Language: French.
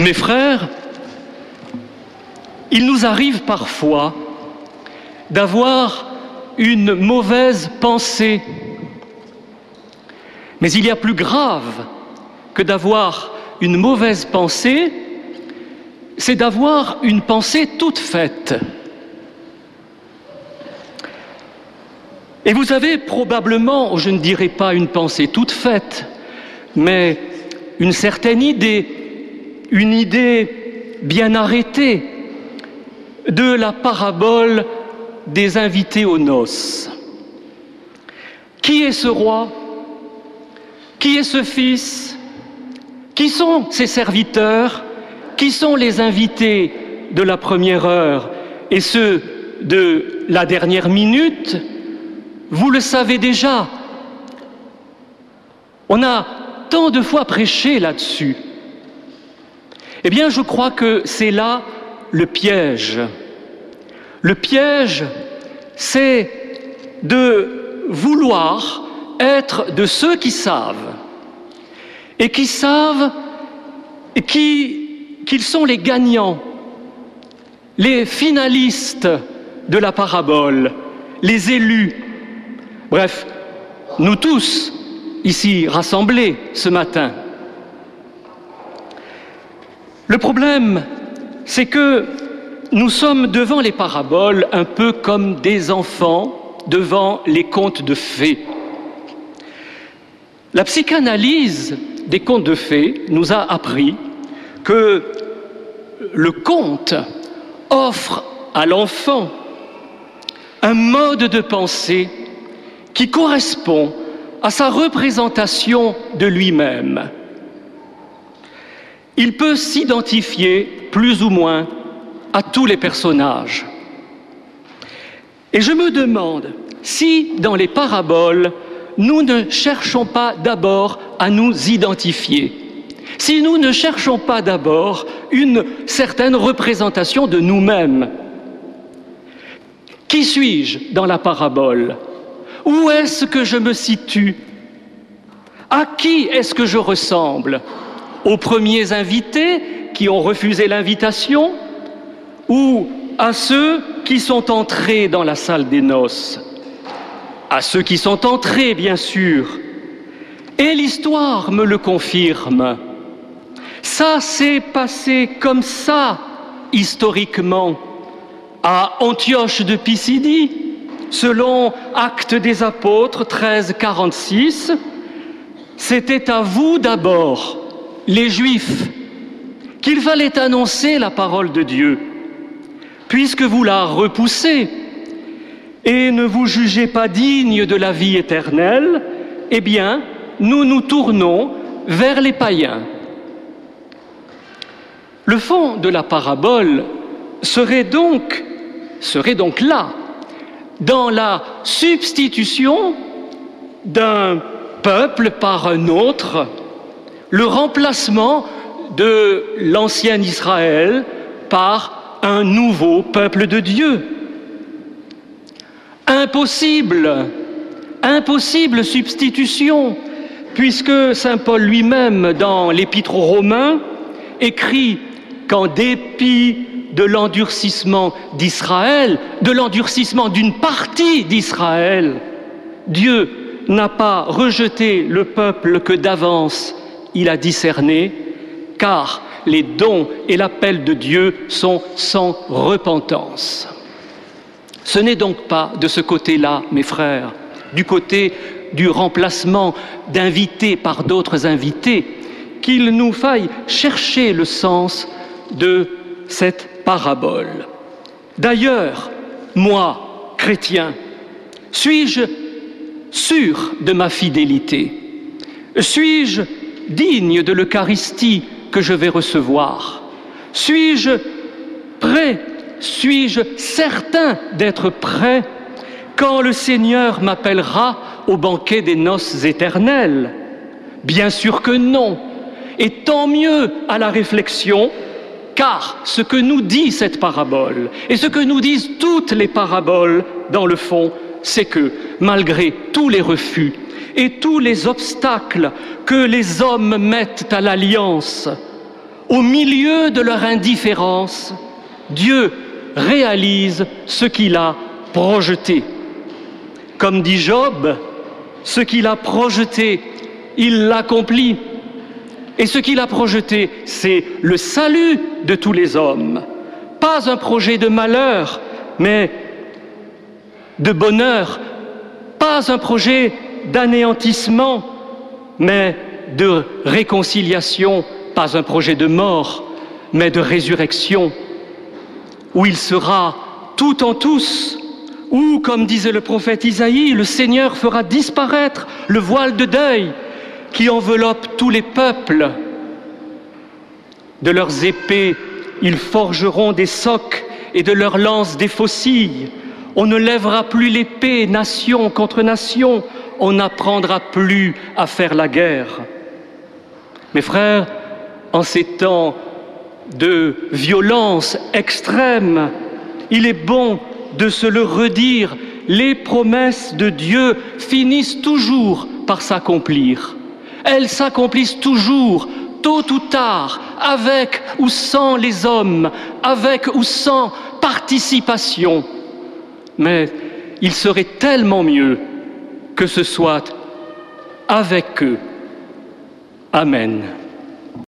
Mes frères, il nous arrive parfois d'avoir une mauvaise pensée. Mais il y a plus grave que d'avoir une mauvaise pensée, c'est d'avoir une pensée toute faite. Et vous avez probablement, je ne dirais pas une pensée toute faite, mais une certaine idée, une idée bien arrêtée de la parabole des invités aux noces. Qui est ce roi? Qui est ce fils? Qui sont ses serviteurs? Qui sont les invités de la première heure et ceux de la dernière minute? Vous le savez déjà. On a tant de fois prêché là-dessus. Eh bien, je crois que c'est là le piège. Le piège, c'est de vouloir être de ceux qui savent et qui savent qu'ils sont les gagnants, les finalistes de la parabole, les élus. Bref, nous tous, ici rassemblés ce matin. Le problème, c'est que nous sommes devant les paraboles un peu comme des enfants devant les contes de fées. La psychanalyse des contes de fées nous a appris que le conte offre à l'enfant un mode de pensée qui correspond à sa représentation de lui-même. Il peut s'identifier plus ou moins à tous les personnages. Et je me demande si dans les paraboles, nous ne cherchons pas d'abord à nous identifier, si nous ne cherchons pas d'abord une certaine représentation de nous-mêmes. Qui suis-je dans la parabole? Où est-ce que je me situe? À qui est-ce que je ressemble? Aux premiers invités qui ont refusé l'invitation ou à ceux qui sont entrés dans la salle des noces, à ceux qui sont entrés, bien sûr. Et l'histoire me le confirme. Ça s'est passé comme ça, historiquement, à Antioche de Pisidie, selon Actes des Apôtres 13, 46. C'était à vous d'abord, les Juifs, qu'il fallait annoncer la parole de Dieu puisque vous la repoussez et ne vous jugez pas digne de la vie éternelle, eh bien, nous nous tournons vers les païens. Le fond de la parabole serait donc, serait donc là, dans la substitution d'un peuple par un autre, le remplacement de l'ancien Israël par un nouveau peuple de Dieu. Impossible, impossible substitution, puisque Saint Paul lui-même, dans l'Épître aux Romains, écrit qu'en dépit de l'endurcissement d'Israël, de l'endurcissement d'une partie d'Israël, Dieu n'a pas rejeté le peuple que d'avance il a discerné, car les dons et l'appel de Dieu sont sans repentance. Ce n'est donc pas de ce côté-là, mes frères, du côté du remplacement d'invités par d'autres invités, qu'il nous faille chercher le sens de cette parabole. D'ailleurs, moi, chrétien, suis-je sûr de ma fidélité? Suis-je digne de l'Eucharistie que je vais recevoir Suis-je prêt Suis-je certain d'être prêt quand le Seigneur m'appellera au banquet des noces éternelles? Bien sûr que non. Et tant mieux à la réflexion, car ce que nous dit cette parabole, et ce que nous disent toutes les paraboles, dans le fond, c'est que malgré tous les refus, et tous les obstacles que les hommes mettent à l'alliance, au milieu de leur indifférence, Dieu réalise ce qu'il a projeté. Comme dit Job, ce qu'il a projeté, il l'accomplit. Et ce qu'il a projeté, c'est le salut de tous les hommes. Pas un projet de malheur, mais de bonheur. Pas un projet d'anéantissement, mais de réconciliation. Pas un projet de mort, mais de résurrection. Où il sera tout en tous, où, comme disait le prophète Isaïe, le Seigneur fera disparaître le voile de deuil qui enveloppe tous les peuples. De leurs épées, ils forgeront des socs et de leurs lances des faucilles. On ne lèvera plus l'épée nation contre nation, on n'apprendra plus à faire la guerre. Mes frères, en ces temps de violence extrême, il est bon de se le redire, les promesses de Dieu finissent toujours par s'accomplir. Elles s'accomplissent toujours, tôt ou tard, avec ou sans les hommes, avec ou sans participation. Mais il serait tellement mieux que ce soit avec eux. Amen.